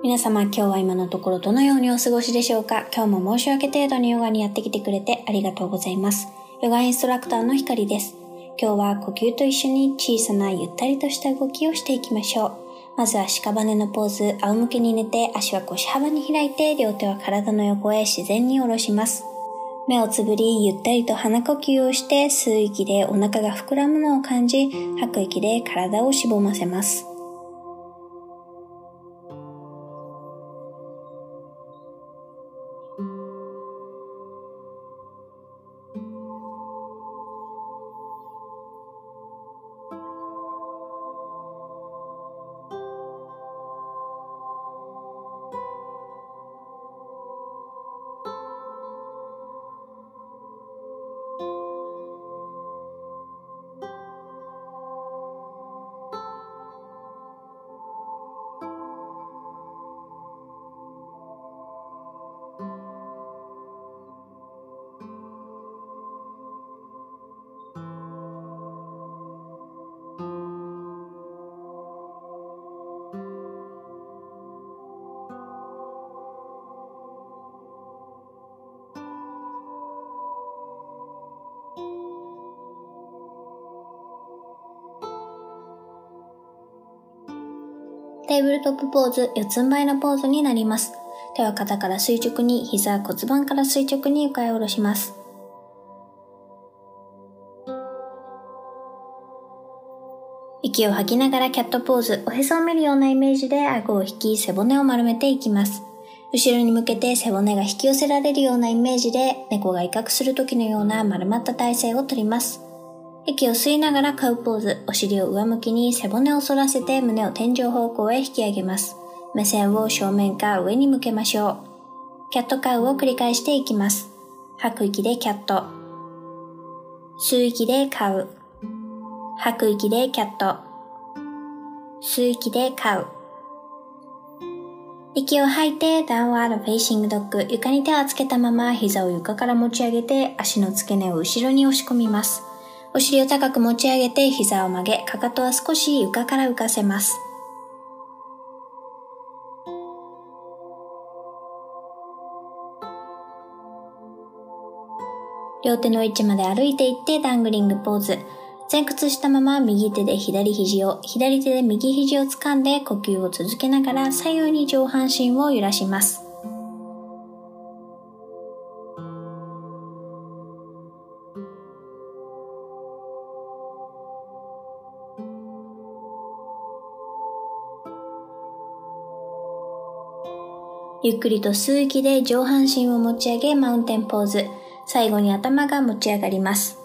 皆様今日は今のところどのようにお過ごしでしょうか？今日も申し訳程度にヨガにやってきてくれてありがとうございます。ヨガインストラクターのひかりです。今日は呼吸と一緒に小さなゆったりとした動きをしていきましょう。まずは屍のポーズ、仰向けに寝て足は腰幅に開いて両手は体の横へ自然に下ろします。目をつぶり、ゆったりと鼻呼吸をして、吸う息でお腹が膨らむのを感じ、吐く息で体をしぼませます。テーブルトップポーズ、四つん這いのポーズになります。手は肩から垂直に、膝骨盤から垂直に床へ下ろします。息を吐きながらキャットポーズ、おへそを見るようなイメージで顎を引き、背骨を丸めていきます。後ろに向けて背骨が引き寄せられるようなイメージで、猫が威嚇する時のような丸まった体勢をとります。息を吸いながらカウポーズ、お尻を上向きに背骨を反らせて胸を天井方向へ引き上げます。目線を正面か上に向けましょう。キャットカウを繰り返していきます。吐く息でキャット。吸う息でカウ。吐く息でキャット。吸う息でカウ。息を吐いて Downward Facing Dog。床に手をつけたまま膝を床から持ち上げて足の付け根を後ろに押し込みます。お尻を高く持ち上げて膝を曲げ、かかとは少し床から浮かせます。両手の位置まで歩いていってダングリングポーズ。前屈したまま右手で左肘を、左手で右肘を掴んで呼吸を続けながら左右に上半身を揺らします。ゆっくりと吸う息で上半身を持ち上げマウンテンポーズ。最後に頭が持ち上がります。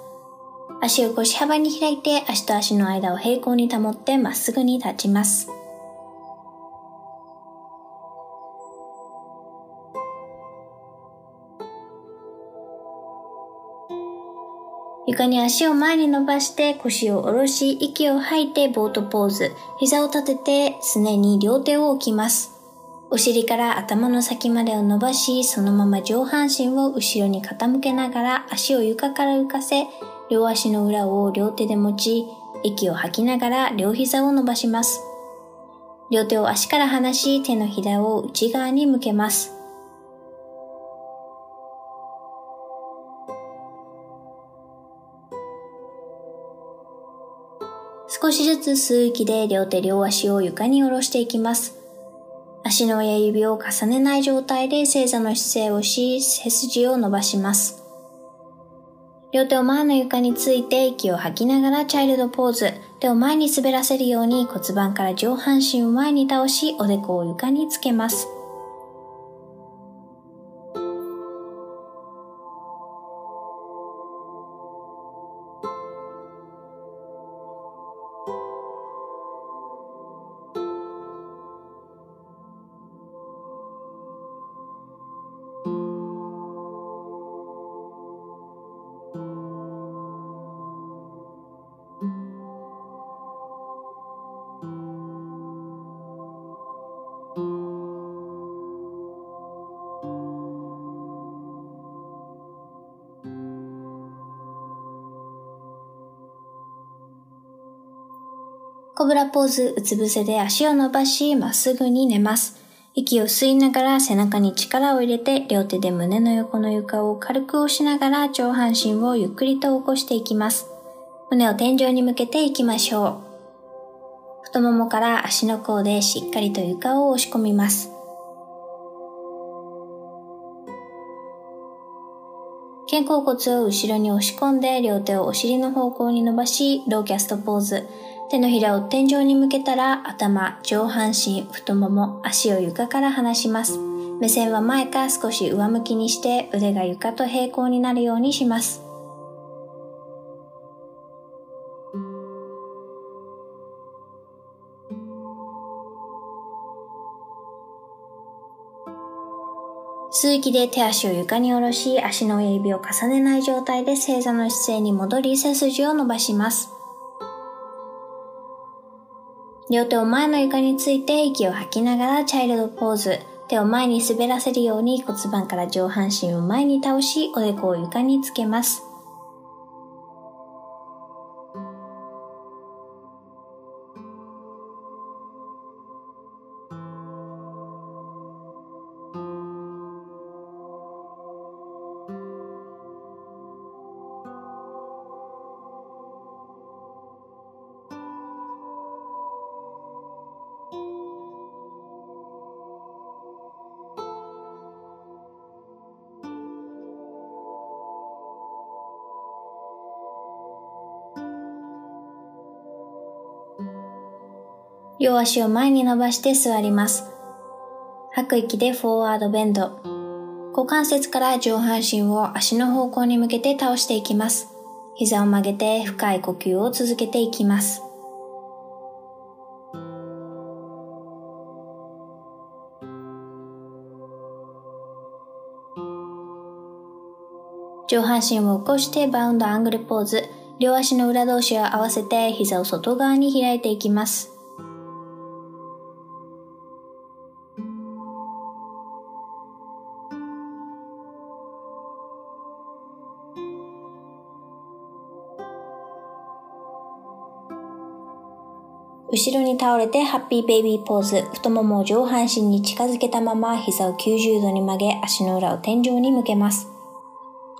足を腰幅に開いて足と足の間を平行に保ってまっすぐに立ちます。床に足を前に伸ばして腰を下ろし、息を吐いてボートポーズ。膝を立ててすねに両手を置きます。お尻から頭の先までを伸ばし、そのまま上半身を後ろに傾けながら足を床から浮かせ、両足の裏を両手で持ち、息を吐きながら両膝を伸ばします。両手を足から離し、手のひらを内側に向けます。少しずつ吸う息で両手両足を床に下ろしていきます。足の親指を重ねない状態で正座の姿勢をし、背筋を伸ばします。両手を前の床について息を吐きながらチャイルドポーズ。手を前に滑らせるように骨盤から上半身を前に倒し、おでこを床につけます。コブラポーズ、うつ伏せで足を伸ばし、まっすぐに寝ます。息を吸いながら背中に力を入れて両手で胸の横の床を軽く押しながら上半身をゆっくりと起こしていきます。胸を天井に向けていきましょう。太ももから足の甲でしっかりと床を押し込みます。肩甲骨を後ろに押し込んで両手をお尻の方向に伸ばし、ローキャストポーズ。手のひらを天井に向けたら頭、上半身、太もも、足を床から離します。目線は前か少し上向きにして腕が床と平行になるようにします。吸う息で手足を床に下ろし、足の親指を重ねない状態で正座の姿勢に戻り背筋を伸ばします。両手を前の床について息を吐きながらチャイルドポーズ。手を前に滑らせるように骨盤から上半身を前に倒し、おでこを床につけます。両足を前に伸ばして座ります。吐く息でフォワードベンド。股関節から上半身を足の方向に向けて倒していきます。膝を曲げて深い呼吸を続けていきます。上半身を起こしてバウンドアングルポーズ。両足の裏同士を合わせて膝を外側に開いていきます。後ろに倒れてハッピーベイビーポーズ。太ももを上半身に近づけたまま膝を90度に曲げ足の裏を天井に向けます。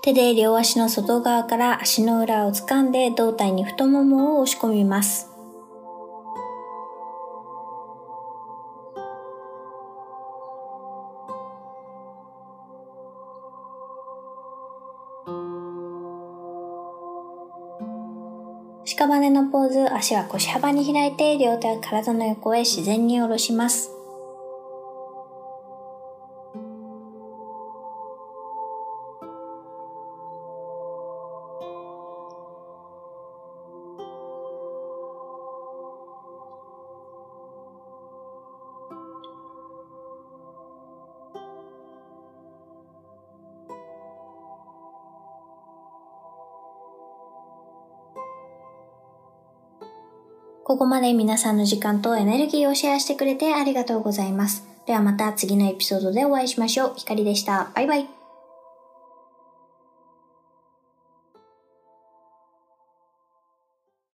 手で両足の外側から足の裏を掴んで胴体に太ももを押し込みます。屍のポーズ、足は腰幅に開いて、両手は体の横へ自然に下ろします。ここまで皆さんの時間とエネルギーをシェアしてくれてありがとうございます。ではまた次のエピソードでお会いしましょう。ひかりでした。バイバイ。